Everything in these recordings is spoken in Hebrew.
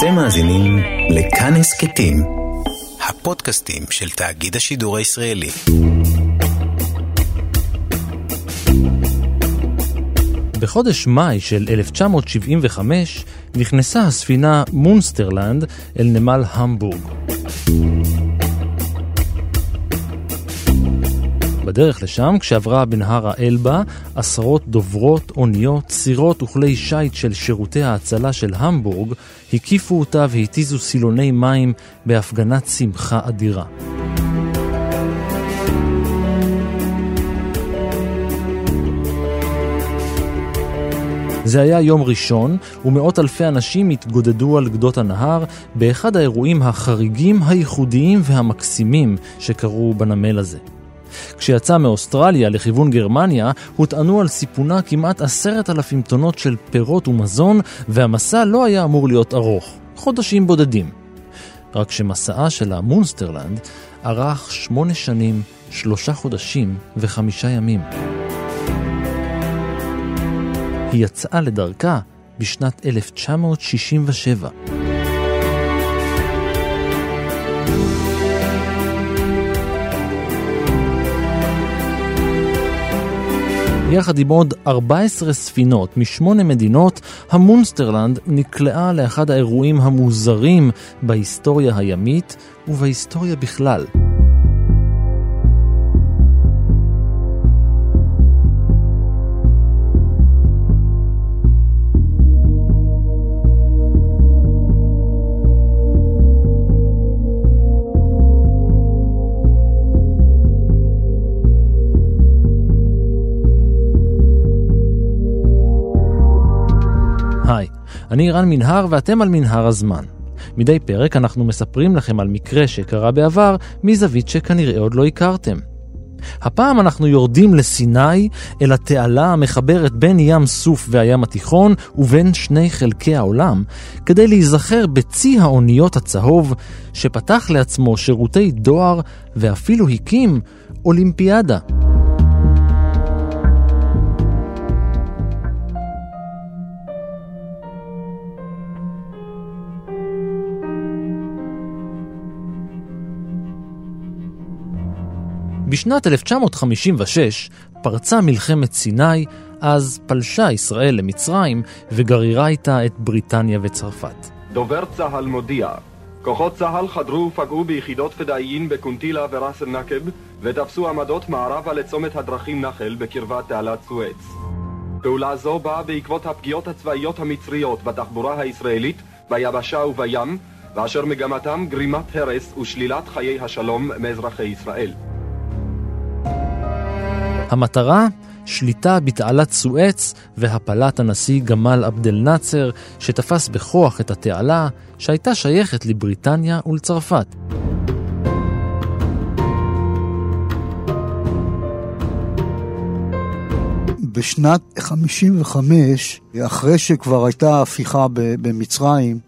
אתם מאזינים לכאן הסכתים, הפודקאסטים של תאגיד השידור הישראלי. בחודש מאי של 1975 נכנסה הספינה מונסטרלנד אל נמל המבורג. בדרך לשם, כשעברה בנהר האלבה, עשרות דוברות, אוניות, סירות וכלי שיט של שירותי ההצלה של המבורג הקיפו אותה והתיזו סילוני מים בהפגנת שמחה אדירה. זה היה יום ראשון, ומאות אלפי אנשים התגודדו על גדות הנהר באחד האירועים החריגים, הייחודיים והמקסימים שקרו בנמל הזה. כשיצא מאוסטרליה לכיוון גרמניה, הוטענו על סיפונה כמעט עשרת אלפים טונות של פירות ומזון, והמסע לא היה אמור להיות ארוך, חודשים בודדים. רק שמסעה של המונסטרלנד ארך שמונה שנים, שלושה חודשים וחמישה ימים. היא יצאה לדרכה בשנת 1967. יחד עם עוד 14 ספינות משמונה מדינות, המונסטרלנד נקלעה לאחד האירועים המוזרים בהיסטוריה הימית ובהיסטוריה בכלל. אני רן מנהר ואתם על מנהר הזמן. מדי פרק אנחנו מספרים לכם על מקרה שקרה בעבר מזווית שכנראה עוד לא הכרתם. הפעם אנחנו יורדים לסיני, אל התעלה המחברת בין ים סוף והים התיכון ובין שני חלקי העולם, כדי להיזכר בצי האוניות הצהוב, שפתח לעצמו שירותי דואר ואפילו הקים אולימפיאדה. בשנת 1956 פרצה מלחמת סיני, אז פלשה ישראל למצרים וגררה איתה את בריטניה וצרפת. דובר צה"ל מודיע כוחות צה"ל חדרו ופגעו ביחידות פדאיין בקונטילה וראס אל-נקב ותפסו עמדות מערבה לצומת הדרכים נחל בקרבת תעלת סואץ. פעולה זו באה בעקבות הפגיעות הצבאיות המצריות בתחבורה הישראלית, ביבשה ובים, ואשר מגמתם גרימת הרס ושלילת חיי השלום מאזרחי ישראל. המטרה? שליטה בתעלת סואץ והפלת הנשיא גמל עבד אל נאצר, שתפס בכוח את התעלה שהייתה שייכת לבריטניה ולצרפת. בשנת 55, אחרי שכבר הייתה הפיכה במצרים,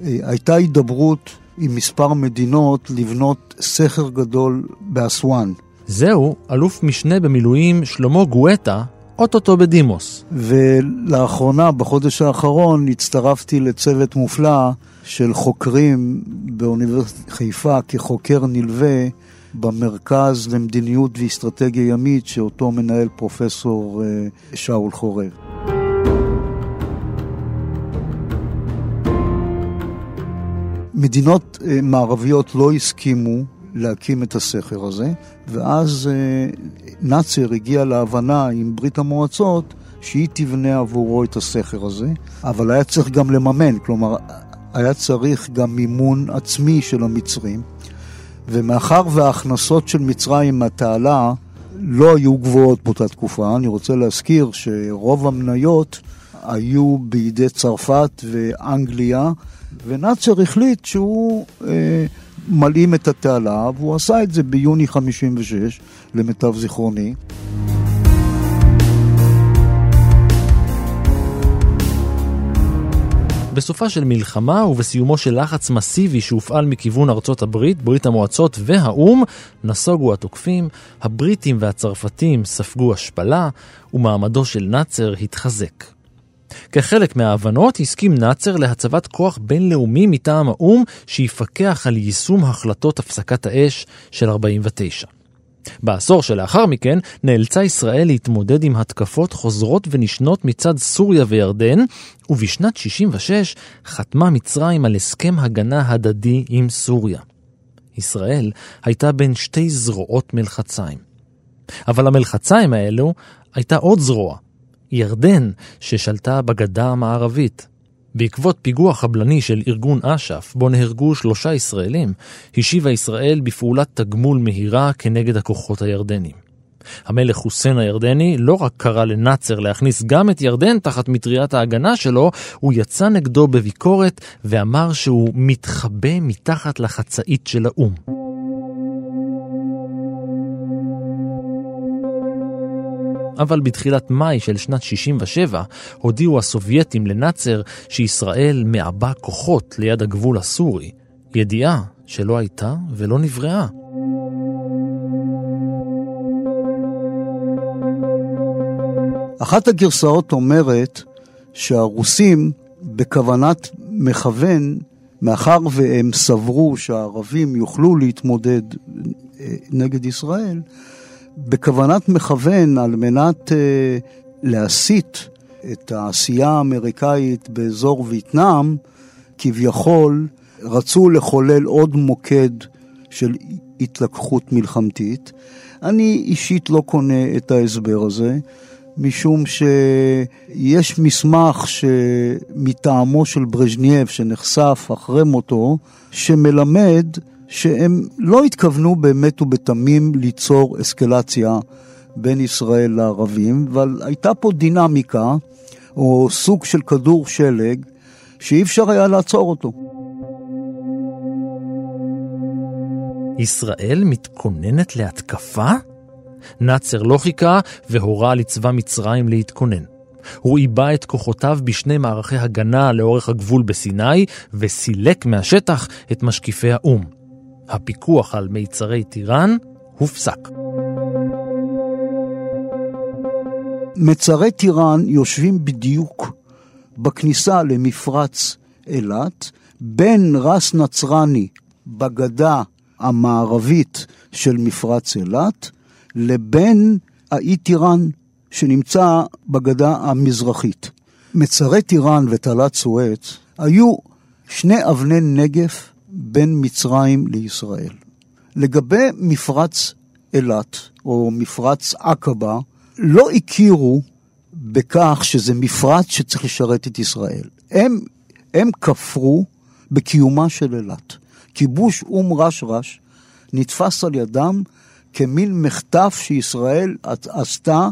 הייתה הידברות עם מספר מדינות לבנות סכר גדול באסואן. זהו אלוף משנה במילואים שלמה גואטה, אוטוטו בדימוס. ולאחרונה, בחודש האחרון, הצטרפתי לצוות מופלא של חוקרים באוניברסיטת חיפה כחוקר נלווה במרכז למדיניות ואסטרטגיה ימית, שאותו מנהל פרופסור שאול חורב. מדינות מערביות לא הסכימו להקים את הסכר הזה, ואז נאצר הגיע להבנה עם ברית המועצות שהיא תבנה עבורו את הסכר הזה, אבל היה צריך גם לממן, כלומר, היה צריך גם מימון עצמי של המצרים, ומאחר וההכנסות של מצרים מהתעלה לא היו גבוהות באותה תקופה, אני רוצה להזכיר שרוב המניות היו בידי צרפת ואנגליה, ונאצר החליט שהוא אה, מלאים את התעלה, והוא עשה את זה ביוני 56, למיטב זיכרוני. בסופה של מלחמה ובסיומו של לחץ מסיבי שהופעל מכיוון ארצות הברית, ברית המועצות והאו"ם, נסוגו התוקפים, הבריטים והצרפתים ספגו השפלה, ומעמדו של נאצר התחזק. כחלק מההבנות הסכים נאצר להצבת כוח בינלאומי מטעם האו"ם שיפקח על יישום החלטות הפסקת האש של 49. בעשור שלאחר מכן נאלצה ישראל להתמודד עם התקפות חוזרות ונשנות מצד סוריה וירדן, ובשנת 66 חתמה מצרים על הסכם הגנה הדדי עם סוריה. ישראל הייתה בין שתי זרועות מלחציים. אבל המלחציים האלו הייתה עוד זרוע, ירדן, ששלטה בגדה המערבית. בעקבות פיגוע חבלני של ארגון אש"ף, בו נהרגו שלושה ישראלים, השיבה ישראל בפעולת תגמול מהירה כנגד הכוחות הירדנים. המלך חוסיין הירדני לא רק קרא לנאצר להכניס גם את ירדן תחת מטריית ההגנה שלו, הוא יצא נגדו בביקורת ואמר שהוא מתחבא מתחת לחצאית של האו"ם. אבל בתחילת מאי של שנת 67 הודיעו הסובייטים לנאצר שישראל מעבה כוחות ליד הגבול הסורי, ידיעה שלא הייתה ולא נבראה. אחת הגרסאות אומרת שהרוסים בכוונת מכוון, מאחר והם סברו שהערבים יוכלו להתמודד אה, נגד ישראל, בכוונת מכוון על מנת אה, להסיט את העשייה האמריקאית באזור וייטנאם, כביכול רצו לחולל עוד מוקד של התלקחות מלחמתית. אני אישית לא קונה את ההסבר הזה, משום שיש מסמך שמטעמו של ברז'נייב שנחשף אחרי מותו, שמלמד שהם לא התכוונו באמת ובתמים ליצור אסקלציה בין ישראל לערבים, אבל הייתה פה דינמיקה, או סוג של כדור שלג, שאי אפשר היה לעצור אותו. ישראל מתכוננת להתקפה? נאצר לא חיכה והורה לצבא מצרים להתכונן. הוא עיבה את כוחותיו בשני מערכי הגנה לאורך הגבול בסיני, וסילק מהשטח את משקיפי האו"ם. הפיקוח על מיצרי טיראן הופסק. מצרי טיראן יושבים בדיוק בכניסה למפרץ אילת, בין רס נצרני בגדה המערבית של מפרץ אילת, לבין האי טיראן שנמצא בגדה המזרחית. מצרי טיראן ותעלת סואץ היו שני אבני נגף בין מצרים לישראל. לגבי מפרץ אילת, או מפרץ עקבה, לא הכירו בכך שזה מפרץ שצריך לשרת את ישראל. הם, הם כפרו בקיומה של אילת. כיבוש אום רשרש נתפס על ידם כמין מחטף שישראל עשתה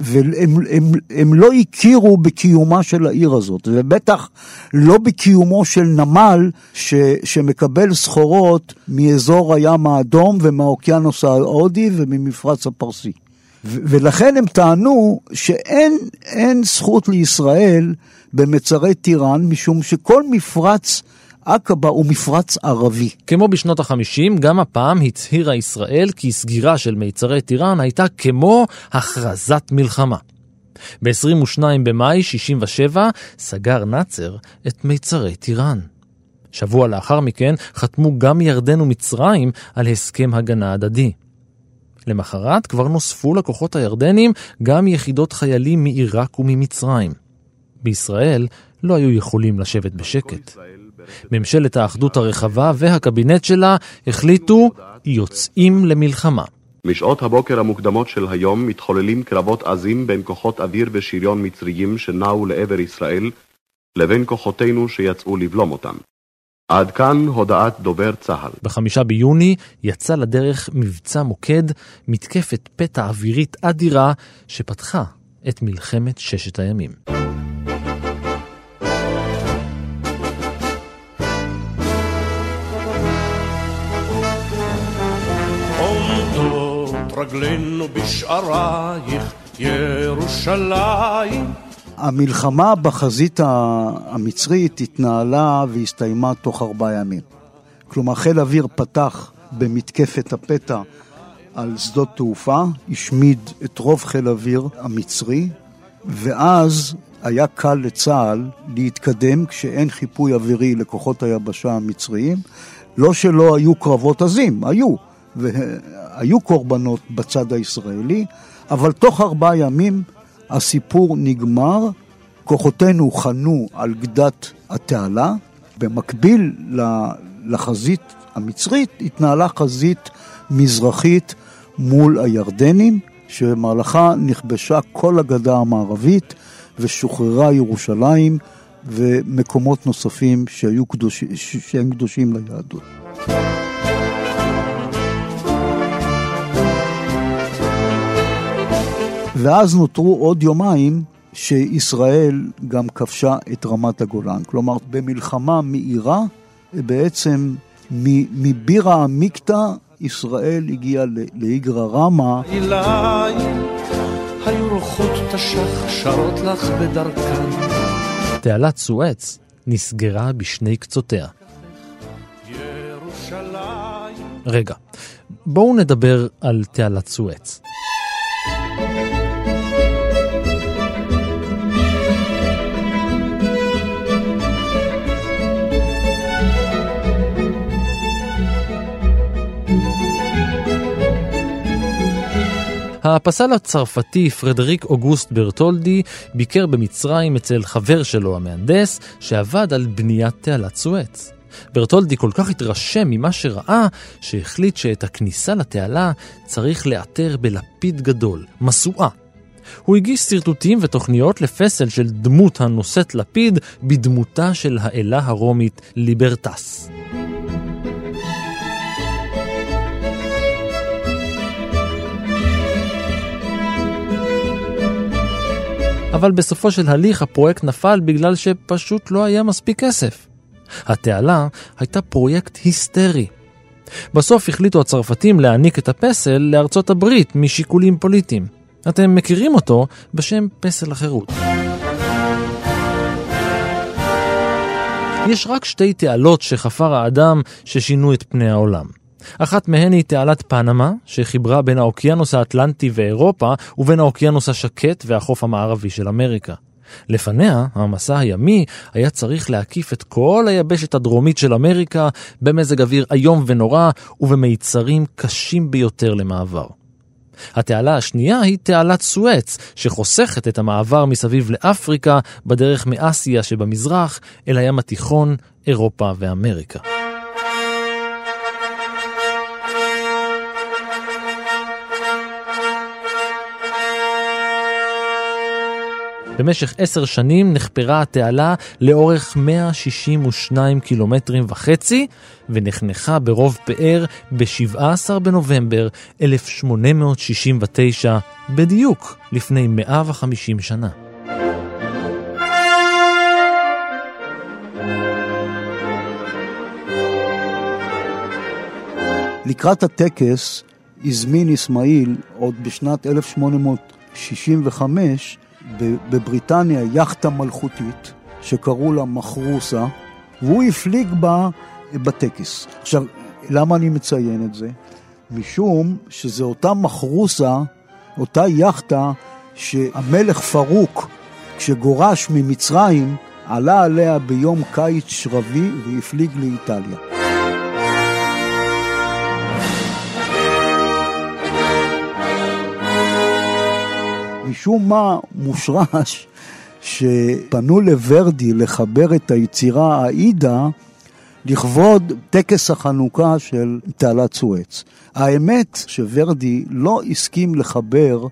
והם הם, הם לא הכירו בקיומה של העיר הזאת, ובטח לא בקיומו של נמל ש, שמקבל סחורות מאזור הים האדום ומהאוקיינוס ההודי וממפרץ הפרסי. ו, ולכן הם טענו שאין זכות לישראל במצרי טיראן, משום שכל מפרץ עקבה הוא מפרץ ערבי. כמו בשנות החמישים, גם הפעם הצהירה ישראל כי סגירה של מיצרי טיראן הייתה כמו הכרזת מלחמה. ב-22 במאי 67 סגר נאצר את מיצרי טיראן. שבוע לאחר מכן חתמו גם ירדן ומצרים על הסכם הגנה הדדי. למחרת כבר נוספו לכוחות הירדנים גם יחידות חיילים מעיראק וממצרים. בישראל לא היו יכולים לשבת בשקט. ממשלת האחדות הרחבה והקבינט שלה החליטו יוצאים למלחמה. משעות הבוקר המוקדמות של היום מתחוללים קרבות עזים בין כוחות אוויר ושריון מצריים שנעו לעבר ישראל לבין כוחותינו שיצאו לבלום אותם. עד כאן הודעת דובר צה"ל. בחמישה ביוני יצא לדרך מבצע מוקד, מתקפת פתע אווירית אדירה שפתחה את מלחמת ששת הימים. רגלינו בשערייך, ירושלים. המלחמה בחזית המצרית התנהלה והסתיימה תוך ארבעה ימים. כלומר, חיל אוויר פתח במתקפת הפתע על שדות תעופה, השמיד את רוב חיל אוויר המצרי, ואז היה קל לצה"ל להתקדם כשאין חיפוי אווירי לכוחות היבשה המצריים. לא שלא היו קרבות עזים, היו, והיו קורבנות בצד הישראלי, אבל תוך ארבעה ימים הסיפור נגמר, כוחותינו חנו על גדת התעלה, במקביל לחזית המצרית התנהלה חזית מזרחית מול הירדנים, שבמהלכה נכבשה כל הגדה המערבית ושוחררה ירושלים ומקומות נוספים שהיו קדוש, שהם קדושים ליהדות. ואז נותרו עוד יומיים שישראל גם כבשה את רמת הגולן. כלומר, במלחמה מהירה, בעצם מבירה עמיקתא ישראל הגיעה לאיגרא רמא. היו רוחות תש"ח שרות לך בדרכן. תעלת סואץ נסגרה בשני קצותיה. רגע, בואו נדבר על תעלת סואץ. הפסל הצרפתי פרדריק אוגוסט ברטולדי ביקר במצרים אצל חבר שלו המהנדס שעבד על בניית תעלת סואץ. ברטולדי כל כך התרשם ממה שראה, שהחליט שאת הכניסה לתעלה צריך לאתר בלפיד גדול, משואה. הוא הגיש שרטוטים ותוכניות לפסל של דמות הנושאת לפיד בדמותה של האלה הרומית ליברטס. אבל בסופו של הליך הפרויקט נפל בגלל שפשוט לא היה מספיק כסף. התעלה הייתה פרויקט היסטרי. בסוף החליטו הצרפתים להעניק את הפסל לארצות הברית משיקולים פוליטיים. אתם מכירים אותו בשם פסל החירות. יש רק שתי תעלות שחפר האדם ששינו את פני העולם. אחת מהן היא תעלת פנמה, שחיברה בין האוקיינוס האטלנטי ואירופה, ובין האוקיינוס השקט והחוף המערבי של אמריקה. לפניה, המסע הימי היה צריך להקיף את כל היבשת הדרומית של אמריקה במזג אוויר איום ונורא ובמיצרים קשים ביותר למעבר. התעלה השנייה היא תעלת סואץ, שחוסכת את המעבר מסביב לאפריקה בדרך מאסיה שבמזרח אל הים התיכון, אירופה ואמריקה. במשך עשר שנים נחפרה התעלה לאורך 162 קילומטרים וחצי, ונחנכה ברוב פאר ב-17 בנובמבר 1869, בדיוק לפני 150 שנה. לקראת הטקס הזמין אסמאעיל עוד בשנת 1865 בבריטניה יאכטה מלכותית שקראו לה מחרוסה, והוא הפליג בה בטקס. עכשיו, למה אני מציין את זה? משום שזה אותה מחרוסה, אותה יאכטה שהמלך פרוק, כשגורש ממצרים, עלה עליה ביום קיץ שרבי והפליג לאיטליה. משום מה מושרש שפנו לוורדי לחבר את היצירה האידה לכבוד טקס החנוכה של תעלת סואץ. האמת שוורדי לא הסכים לחבר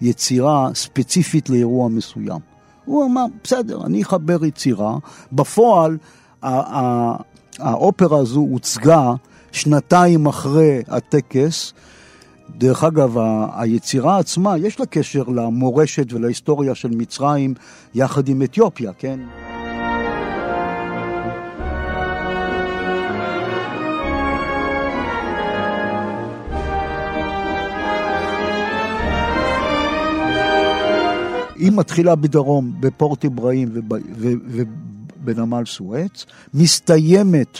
יצירה ספציפית לאירוע מסוים. הוא אמר, בסדר, אני אחבר יצירה. בפועל, האופרה הזו הוצגה שנתיים אחרי הטקס, דרך אגב, היצירה עצמה, יש לה קשר למורשת ולהיסטוריה של מצרים יחד עם אתיופיה, כן? היא מתחילה בדרום, בפורט אברהים ובנמל סואץ, מסתיימת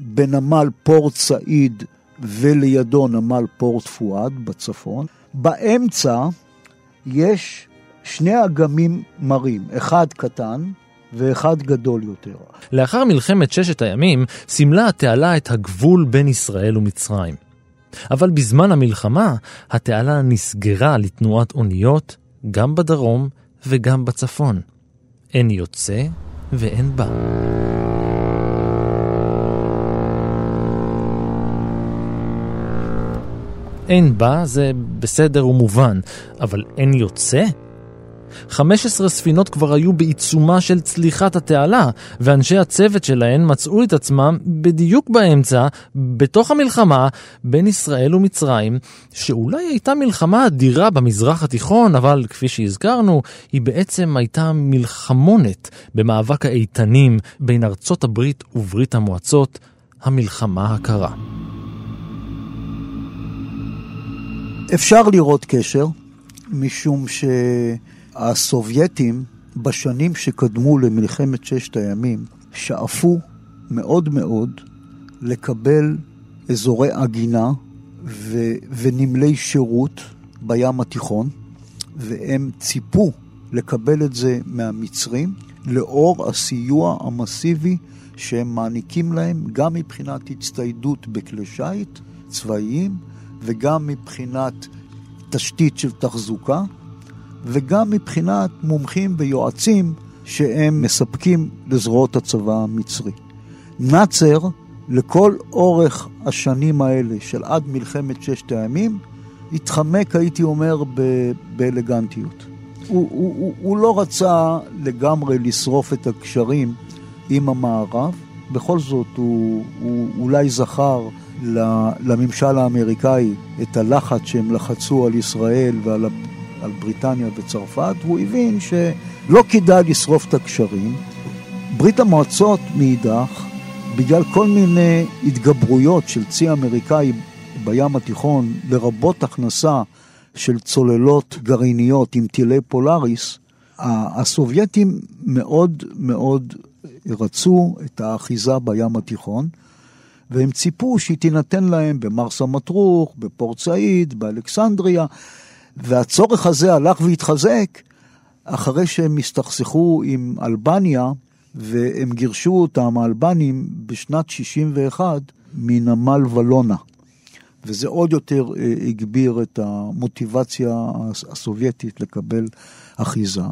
בנמל פורט סעיד ולידו נמל פורט פואד בצפון. באמצע יש שני אגמים מרים, אחד קטן ואחד גדול יותר. לאחר מלחמת ששת הימים סימלה התעלה את הגבול בין ישראל ומצרים. אבל בזמן המלחמה התעלה נסגרה לתנועת אוניות גם בדרום וגם בצפון. אין יוצא ואין בא. אין בא זה בסדר ומובן, אבל אין יוצא? 15 ספינות כבר היו בעיצומה של צליחת התעלה, ואנשי הצוות שלהן מצאו את עצמם בדיוק באמצע, בתוך המלחמה, בין ישראל ומצרים, שאולי הייתה מלחמה אדירה במזרח התיכון, אבל כפי שהזכרנו, היא בעצם הייתה מלחמונת במאבק האיתנים בין ארצות הברית וברית המועצות, המלחמה הקרה. אפשר לראות קשר, משום שהסובייטים בשנים שקדמו למלחמת ששת הימים שאפו מאוד מאוד לקבל אזורי עגינה ו- ונמלי שירות בים התיכון, והם ציפו לקבל את זה מהמצרים לאור הסיוע המסיבי שהם מעניקים להם גם מבחינת הצטיידות בכלי שיט צבאיים וגם מבחינת תשתית של תחזוקה, וגם מבחינת מומחים ויועצים שהם מספקים לזרועות הצבא המצרי. נאצר, לכל אורך השנים האלה של עד מלחמת ששת הימים, התחמק, הייתי אומר, ב- באלגנטיות. הוא, הוא, הוא, הוא לא רצה לגמרי לשרוף את הקשרים עם המערב, בכל זאת הוא, הוא אולי זכר לממשל האמריקאי את הלחץ שהם לחצו על ישראל ועל על בריטניה וצרפת, והוא הבין שלא כדאי לשרוף את הקשרים. ברית המועצות מאידך, בגלל כל מיני התגברויות של צי אמריקאי בים התיכון, לרבות הכנסה של צוללות גרעיניות עם טילי פולאריס, הסובייטים מאוד מאוד רצו את האחיזה בים התיכון, והם ציפו שהיא תינתן להם במרסה מטרוך, בפורט סעיד, באלכסנדריה, והצורך הזה הלך והתחזק אחרי שהם הסתכסכו עם אלבניה, והם גירשו אותם, האלבנים, בשנת 61 מנמל ולונה. וזה עוד יותר אה, הגביר את המוטיבציה הסובייטית לקבל אחיזה.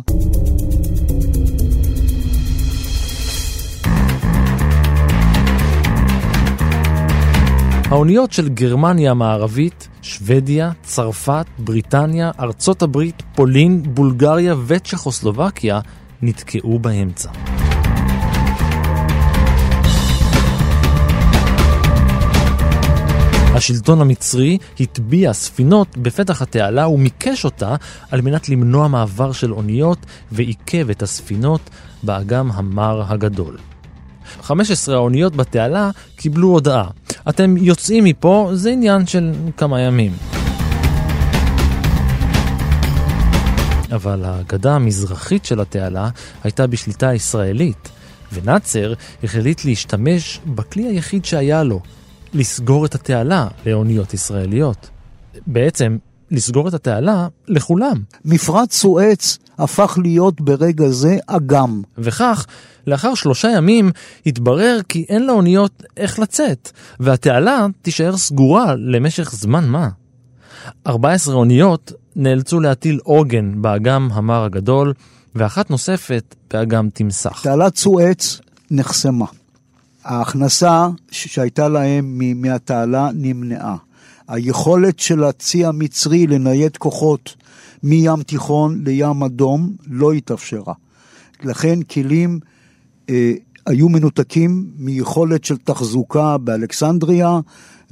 האוניות של גרמניה המערבית, שוודיה, צרפת, בריטניה, ארצות הברית, פולין, בולגריה וצ'כוסלובקיה נתקעו באמצע. השלטון המצרי הטביע ספינות בפתח התעלה ומיקש אותה על מנת למנוע מעבר של אוניות ועיכב את הספינות באגם המר הגדול. 15 האוניות בתעלה קיבלו הודעה. אתם יוצאים מפה, זה עניין של כמה ימים. אבל הגדה המזרחית של התעלה הייתה בשליטה ישראלית, ונאצר החליט להשתמש בכלי היחיד שהיה לו, לסגור את התעלה לאוניות ישראליות. בעצם, לסגור את התעלה לכולם. מפרץ סואץ הפך להיות ברגע זה אגם. וכך, לאחר שלושה ימים התברר כי אין לאוניות איך לצאת, והתעלה תישאר סגורה למשך זמן מה. 14 אוניות נאלצו להטיל עוגן באגם המר הגדול, ואחת נוספת באגם תמסך. תעלת סואץ נחסמה. ההכנסה שהייתה להם מהתעלה נמנעה. היכולת של הצי המצרי לנייד כוחות מים תיכון לים אדום לא התאפשרה. לכן כלים היו מנותקים מיכולת של תחזוקה באלכסנדריה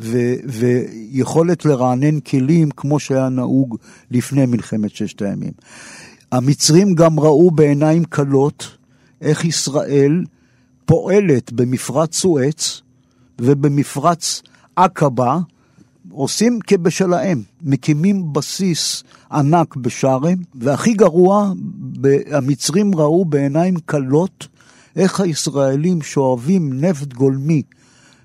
ו, ויכולת לרענן כלים כמו שהיה נהוג לפני מלחמת ששת הימים. המצרים גם ראו בעיניים כלות איך ישראל פועלת במפרץ סואץ ובמפרץ עקבה, עושים כבשלהם, מקימים בסיס ענק בשארם, והכי גרוע, המצרים ראו בעיניים כלות איך הישראלים שואבים נפט גולמי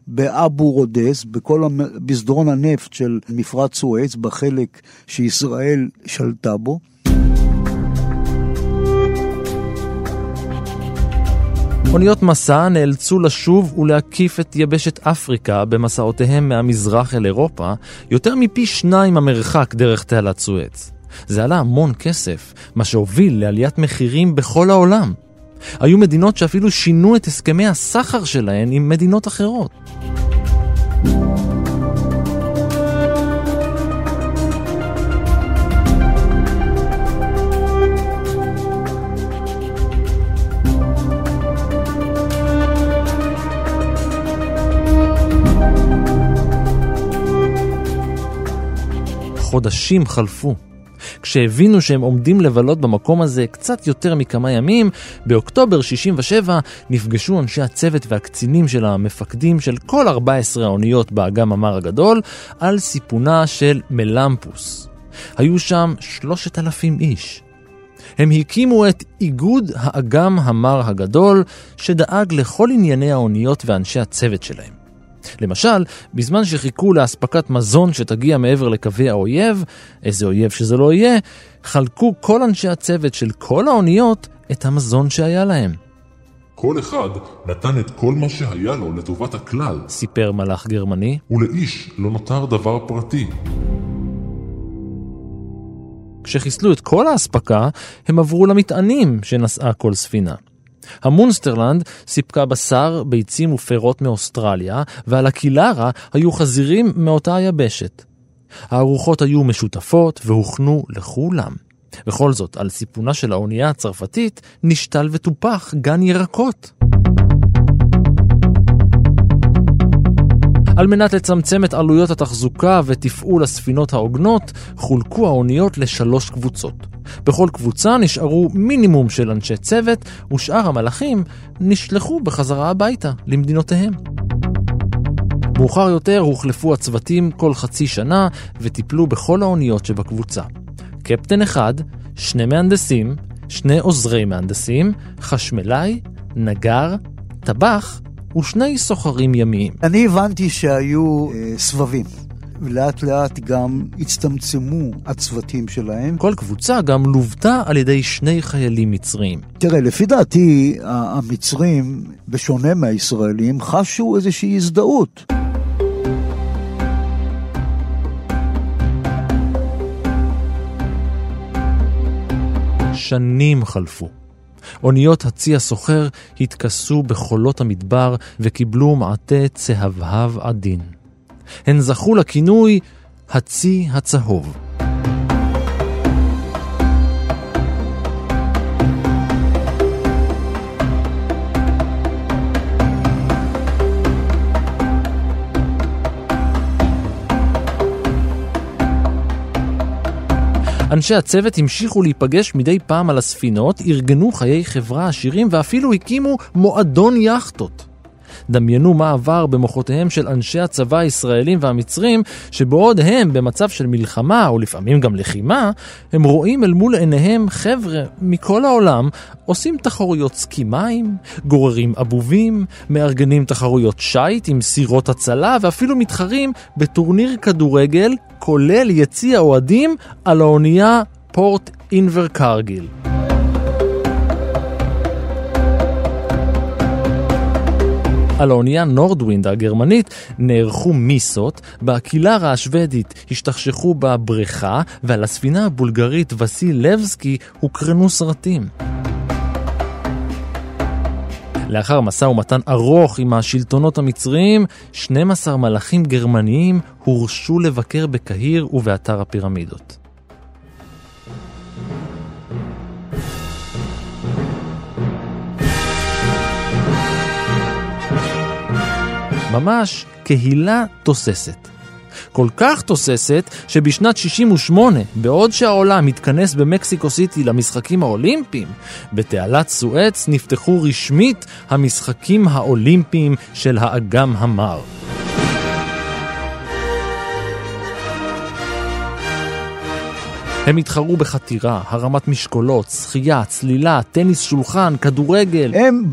באבו רודס, בכל המ... בסדרון הנפט של מפרץ סואץ, בחלק שישראל שלטה בו. אוניות מסע נאלצו לשוב ולהקיף את יבשת אפריקה במסעותיהם מהמזרח אל אירופה, יותר מפי שניים המרחק דרך תעלת סואץ. זה עלה המון כסף, מה שהוביל לעליית מחירים בכל העולם, היו מדינות שאפילו שינו את הסכמי הסחר שלהן עם מדינות אחרות. חודשים חלפו. כשהבינו שהם עומדים לבלות במקום הזה קצת יותר מכמה ימים, באוקטובר 67 נפגשו אנשי הצוות והקצינים של המפקדים של כל 14 האוניות באגם המר הגדול על סיפונה של מלמפוס. היו שם 3,000 איש. הם הקימו את איגוד האגם המר הגדול, שדאג לכל ענייני האוניות ואנשי הצוות שלהם. למשל, בזמן שחיכו לאספקת מזון שתגיע מעבר לקווי האויב, איזה אויב שזה לא יהיה, חלקו כל אנשי הצוות של כל האוניות את המזון שהיה להם. כל אחד נתן את כל מה שהיה לו לטובת הכלל, סיפר מלאך גרמני. ולאיש לא נותר דבר פרטי. כשחיסלו את כל האספקה, הם עברו למטענים שנשאה כל ספינה. המונסטרלנד סיפקה בשר, ביצים ופירות מאוסטרליה, ועל הקילרה היו חזירים מאותה היבשת. הארוחות היו משותפות והוכנו לכולם. בכל זאת, על סיפונה של האונייה הצרפתית נשתל וטופח גן ירקות. על מנת לצמצם את עלויות התחזוקה ותפעול הספינות ההוגנות, חולקו האוניות לשלוש קבוצות. בכל קבוצה נשארו מינימום של אנשי צוות, ושאר המלאכים נשלחו בחזרה הביתה, למדינותיהם. מאוחר יותר הוחלפו הצוותים כל חצי שנה וטיפלו בכל האוניות שבקבוצה. קפטן אחד, שני מהנדסים, שני עוזרי מהנדסים, חשמלאי, נגר, טבח ושני סוחרים ימיים. אני הבנתי שהיו אה, סבבים. ולאט לאט גם הצטמצמו הצוותים שלהם. כל קבוצה גם לוותה על ידי שני חיילים מצריים. תראה, לפי דעתי, המצרים, בשונה מהישראלים, חשו איזושהי הזדהות. שנים חלפו. אוניות הצי הסוחר התכסו בחולות המדבר וקיבלו מעטה צהבהב עדין. הן זכו לכינוי הצי הצהוב. אנשי הצוות המשיכו להיפגש מדי פעם על הספינות, ארגנו חיי חברה עשירים ואפילו הקימו מועדון יאכטות. דמיינו מה עבר במוחותיהם של אנשי הצבא הישראלים והמצרים, שבעוד הם במצב של מלחמה, או לפעמים גם לחימה, הם רואים אל מול עיניהם חבר'ה מכל העולם עושים תחרויות סקי מים, גוררים אבובים, מארגנים תחרויות שיט עם סירות הצלה, ואפילו מתחרים בטורניר כדורגל, כולל יציע אוהדים על האונייה פורט אינבר קרגיל. על האונייה נורדווינד הגרמנית נערכו מיסות, בקילרה השוודית השתכשכו בבריכה, ועל הספינה הבולגרית וסיל לבסקי הוקרנו סרטים. לאחר משא ומתן ארוך עם השלטונות המצריים, 12 מלאכים גרמניים הורשו לבקר בקהיר ובאתר הפירמידות. ממש קהילה תוססת. כל כך תוססת, שבשנת 68, בעוד שהעולם התכנס במקסיקו סיטי למשחקים האולימפיים, בתעלת סואץ נפתחו רשמית המשחקים האולימפיים של האגם המר. הם התחרו בחתירה, הרמת משקולות, שחייה, צלילה, טניס שולחן, כדורגל. הם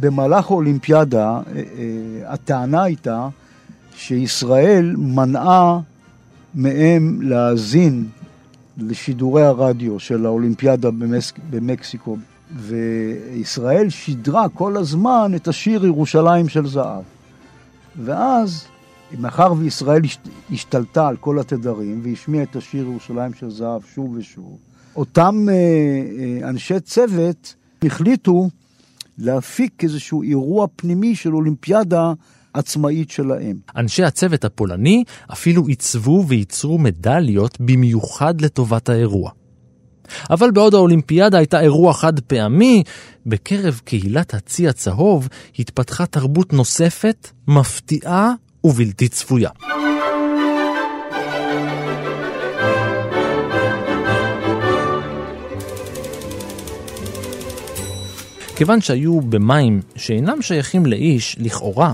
במהלך האולימפיאדה, אה, אה, הטענה הייתה שישראל מנעה מהם להאזין לשידורי הרדיו של האולימפיאדה במקסיקו וישראל שידרה כל הזמן את השיר ירושלים של זהב. ואז, מאחר וישראל השתלטה על כל התדרים והשמיעה את השיר ירושלים של זהב שוב ושוב, אותם אה, אה, אנשי צוות החליטו להפיק איזשהו אירוע פנימי של אולימפיאדה עצמאית שלהם. אנשי הצוות הפולני אפילו עיצבו וייצרו מדליות במיוחד לטובת האירוע. אבל בעוד האולימפיאדה הייתה אירוע חד פעמי, בקרב קהילת הצי הצהוב התפתחה תרבות נוספת, מפתיעה ובלתי צפויה. כיוון שהיו במים שאינם שייכים לאיש, לכאורה,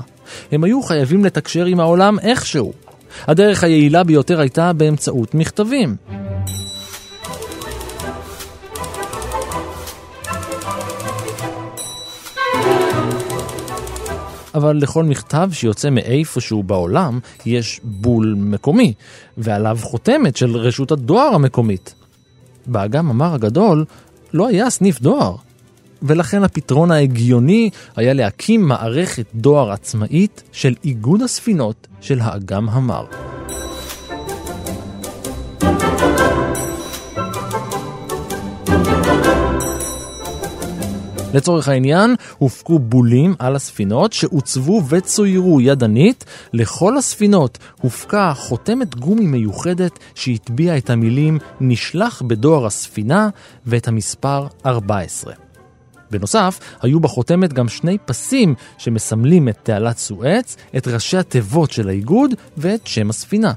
הם היו חייבים לתקשר עם העולם איכשהו. הדרך היעילה ביותר הייתה באמצעות מכתבים. אבל לכל מכתב שיוצא מאיפשהו בעולם יש בול מקומי, ועליו חותמת של רשות הדואר המקומית. באגם המר הגדול לא היה סניף דואר, ולכן הפתרון ההגיוני היה להקים מערכת דואר עצמאית של איגוד הספינות של האגם המר. לצורך העניין, הופקו בולים על הספינות שעוצבו וצוירו ידנית. לכל הספינות הופקה חותמת גומי מיוחדת שהטביעה את המילים נשלח בדואר הספינה ואת המספר 14. בנוסף, היו בחותמת גם שני פסים שמסמלים את תעלת סואץ, את ראשי התיבות של האיגוד ואת שם הספינה.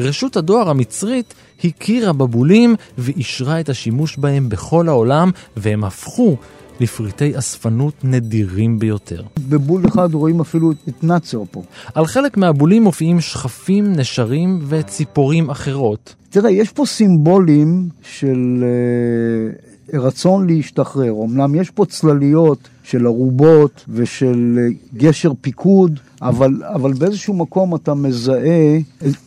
רשות הדואר המצרית הכירה בבולים ואישרה את השימוש בהם בכל העולם, והם הפכו לפריטי אספנות נדירים ביותר. בבול אחד רואים אפילו את נאצר פה. על חלק מהבולים מופיעים שכפים, נשרים וציפורים אחרות. תראה, יש פה סימבולים של אה, רצון להשתחרר. אמנם יש פה צלליות של ארובות ושל אה, גשר פיקוד, אבל, אבל באיזשהו מקום אתה מזהה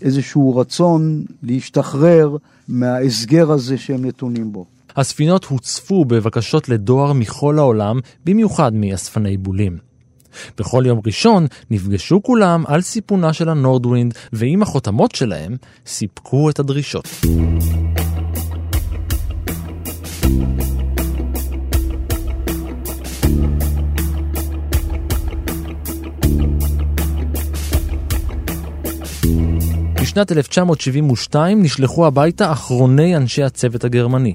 איזשהו רצון להשתחרר מההסגר הזה שהם נתונים בו. הספינות הוצפו בבקשות לדואר מכל העולם, במיוחד מאספני בולים. בכל יום ראשון נפגשו כולם על סיפונה של הנורדווינד, ועם החותמות שלהם סיפקו את הדרישות. בשנת 1972 נשלחו הביתה אחרוני אנשי הצוות הגרמני.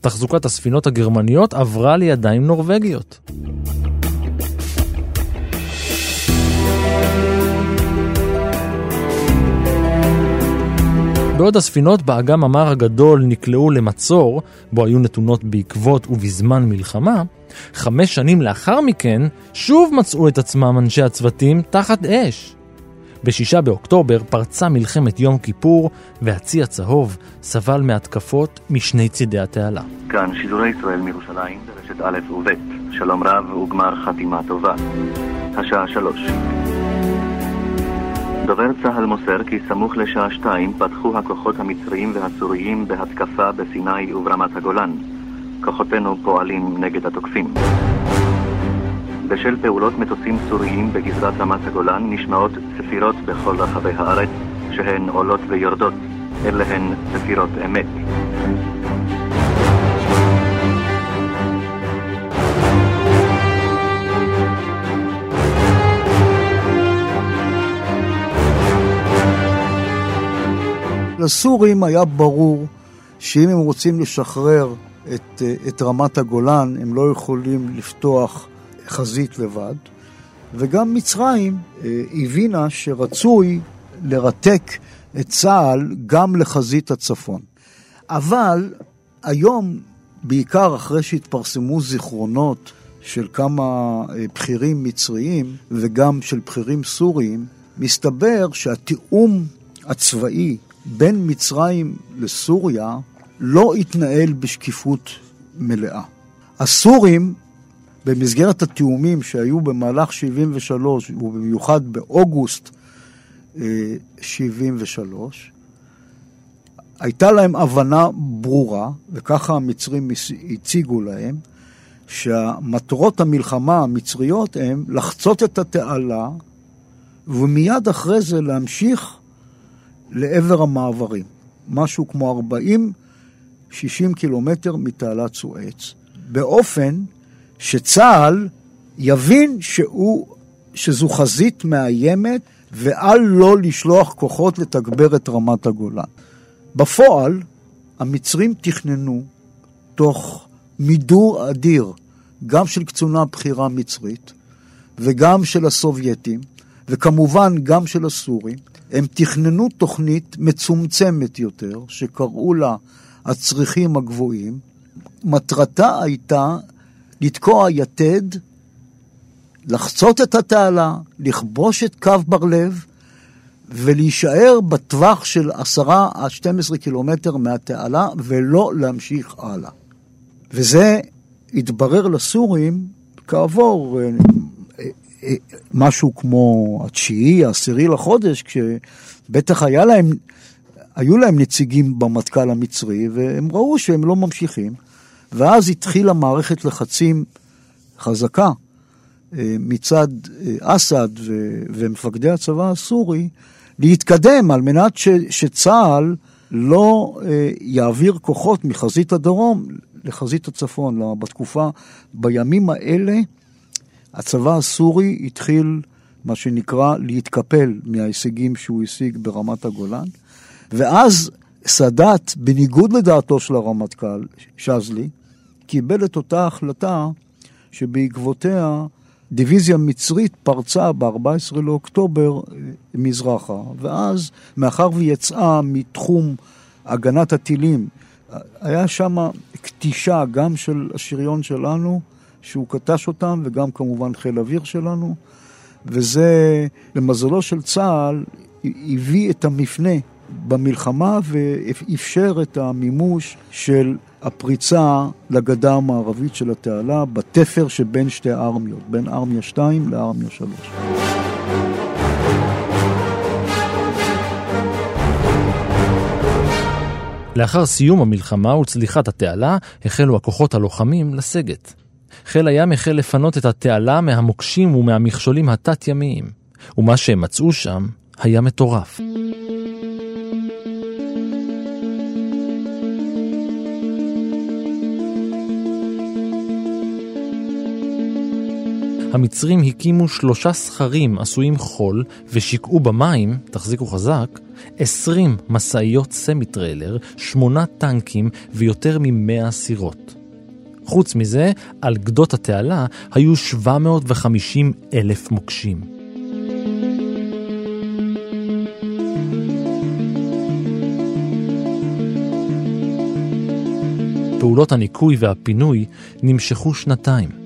תחזוקת הספינות הגרמניות עברה לידיים נורווגיות. בעוד הספינות באגם המר הגדול נקלעו למצור, בו היו נתונות בעקבות ובזמן מלחמה, חמש שנים לאחר מכן, שוב מצאו את עצמם אנשי הצוותים תחת אש. בשישה באוקטובר פרצה מלחמת יום כיפור, והצי הצהוב סבל מהתקפות משני צידי התעלה. כאן שידורי ישראל מירושלים, ברשת א' וב', שלום רב וגמר חתימה טובה. השעה שלוש. דובר צה"ל מוסר כי סמוך לשעה שתיים פתחו הכוחות המצריים והסוריים בהתקפה בסיני וברמת הגולן. כוחותינו פועלים נגד התוקפים. בשל פעולות מטוסים סוריים בגזרת רמת הגולן נשמעות צפירות בכל רחבי הארץ, שהן עולות ויורדות. אלה הן צפירות אמת. לסורים היה ברור שאם הם רוצים לשחרר את, את רמת הגולן, הם לא יכולים לפתוח חזית לבד, וגם מצרים אה, הבינה שרצוי לרתק את צה"ל גם לחזית הצפון. אבל היום, בעיקר אחרי שהתפרסמו זיכרונות של כמה אה, בכירים מצריים וגם של בכירים סוריים, מסתבר שהתיאום הצבאי בין מצרים לסוריה לא התנהל בשקיפות מלאה. הסורים במסגרת התיאומים שהיו במהלך 73, ובמיוחד באוגוסט 73, אה, הייתה להם הבנה ברורה, וככה המצרים הציגו להם, שהמטרות המלחמה המצריות הן לחצות את התעלה, ומיד אחרי זה להמשיך לעבר המעברים. משהו כמו 40-60 קילומטר מתעלת סואץ, באופן שצה"ל יבין שהוא, שזו חזית מאיימת, ואל לא לשלוח כוחות לתגבר את רמת הגולן. בפועל, המצרים תכננו, תוך מידור אדיר, גם של קצונה בכירה מצרית, וגם של הסובייטים, וכמובן גם של הסורים, הם תכננו תוכנית מצומצמת יותר, שקראו לה הצריכים הגבוהים. מטרתה הייתה לתקוע יתד, לחצות את התעלה, לכבוש את קו בר לב, ולהישאר בטווח של עשרה עד 12 קילומטר מהתעלה, ולא להמשיך הלאה. וזה התברר לסורים כעבור אה, אה, משהו כמו התשיעי, העשירי לחודש, כשבטח היה להם, היו להם נציגים במטכ"ל המצרי, והם ראו שהם לא ממשיכים, ואז התחילה מערכת לחצים חזקה אה, מצד אסד ומפקדי הצבא הסורי להתקדם על מנת ש, שצה"ל לא יעביר כוחות מחזית הדרום לחזית הצפון. בתקופה, בימים האלה, הצבא הסורי התחיל, מה שנקרא, להתקפל מההישגים שהוא השיג ברמת הגולן, ואז סאדאת, בניגוד לדעתו של הרמטכ"ל, שזלי, קיבל את אותה החלטה שבעקבותיה דיוויזיה מצרית פרצה ב-14 לאוקטובר אה, מזרחה, ואז, מאחר והיא יצאה מתחום הגנת הטילים, היה שם כתישה גם של השריון שלנו, שהוא קטש אותם, וגם כמובן חיל אוויר שלנו, וזה, למזלו של צה"ל, הביא את המפנה במלחמה ואפשר את המימוש של הפריצה לגדה המערבית של התעלה בתפר שבין שתי ארמיות, בין ארמיה 2 לארמיה 3. לאחר סיום המלחמה וצליחת התעלה, החלו הכוחות הלוחמים לסגת. חיל הים החל לפנות את התעלה מהמוקשים ומהמכשולים התת-ימיים, ומה שהם מצאו שם היה מטורף. המצרים הקימו שלושה סכרים עשויים חול ושיקעו במים, תחזיקו חזק, 20 משאיות סמי-טריילר, 8 טנקים ויותר מ-100 סירות. חוץ מזה, על גדות התעלה היו 750 אלף מוקשים. פעולות הניקוי והפינוי נמשכו שנתיים.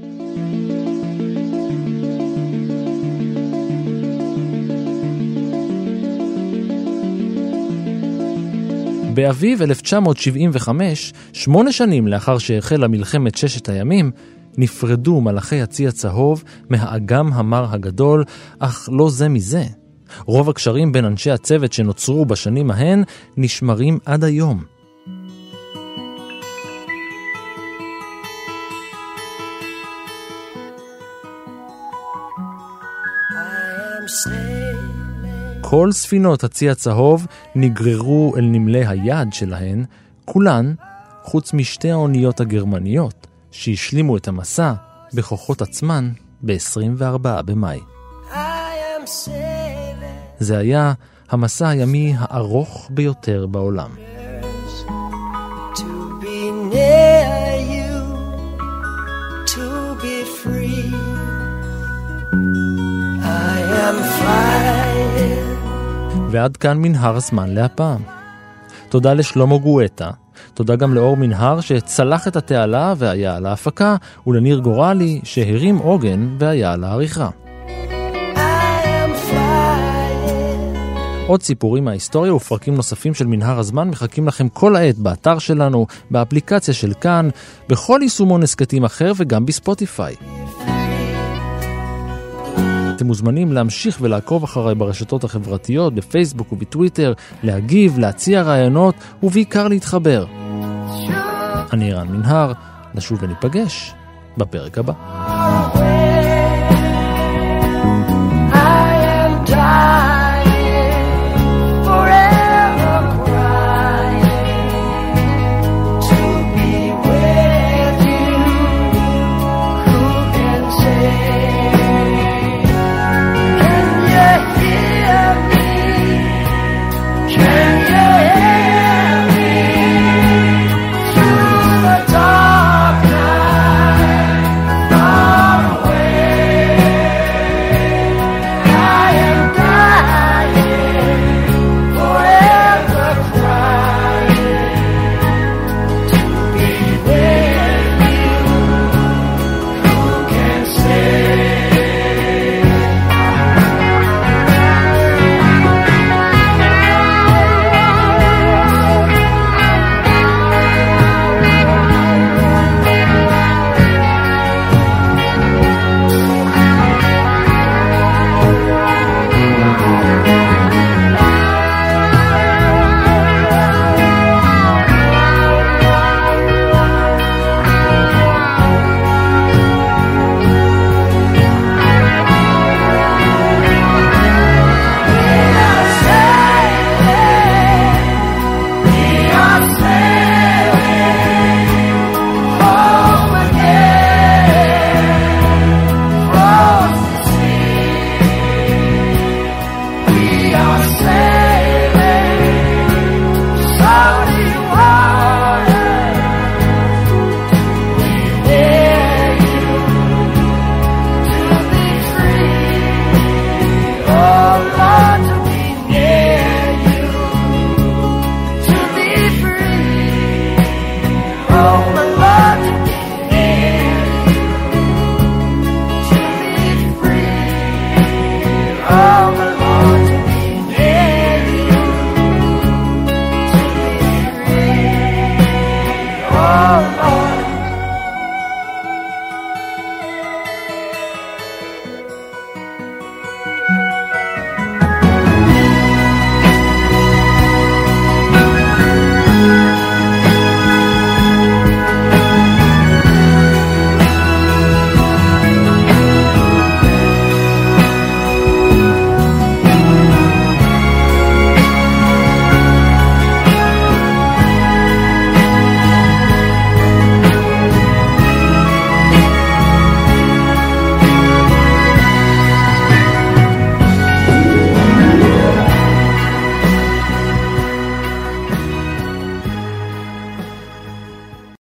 באביב 1975, שמונה שנים לאחר שהחלה מלחמת ששת הימים, נפרדו מלאכי הצי הצהוב מהאגם המר הגדול, אך לא זה מזה. רוב הקשרים בין אנשי הצוות שנוצרו בשנים ההן נשמרים עד היום. כל ספינות הצי הצהוב נגררו אל נמלי היעד שלהן, כולן, חוץ משתי האוניות הגרמניות, שהשלימו את המסע בכוחות עצמן ב-24 במאי. זה היה המסע הימי הארוך ביותר בעולם. am flying ועד כאן מנהר הזמן להפעם. תודה לשלמה גואטה, תודה גם לאור מנהר שצלח את התעלה והיה על ההפקה, ולניר גורלי שהרים עוגן והיה על העריכה. עוד סיפורים מההיסטוריה ופרקים נוספים של מנהר הזמן מחכים לכם כל העת באתר שלנו, באפליקציה של כאן, בכל יישומון הסכתים אחר וגם בספוטיפיי. אתם מוזמנים להמשיך ולעקוב אחריי ברשתות החברתיות, בפייסבוק ובטוויטר, להגיב, להציע רעיונות ובעיקר להתחבר. אני רן מנהר, נשוב וניפגש בפרק הבא.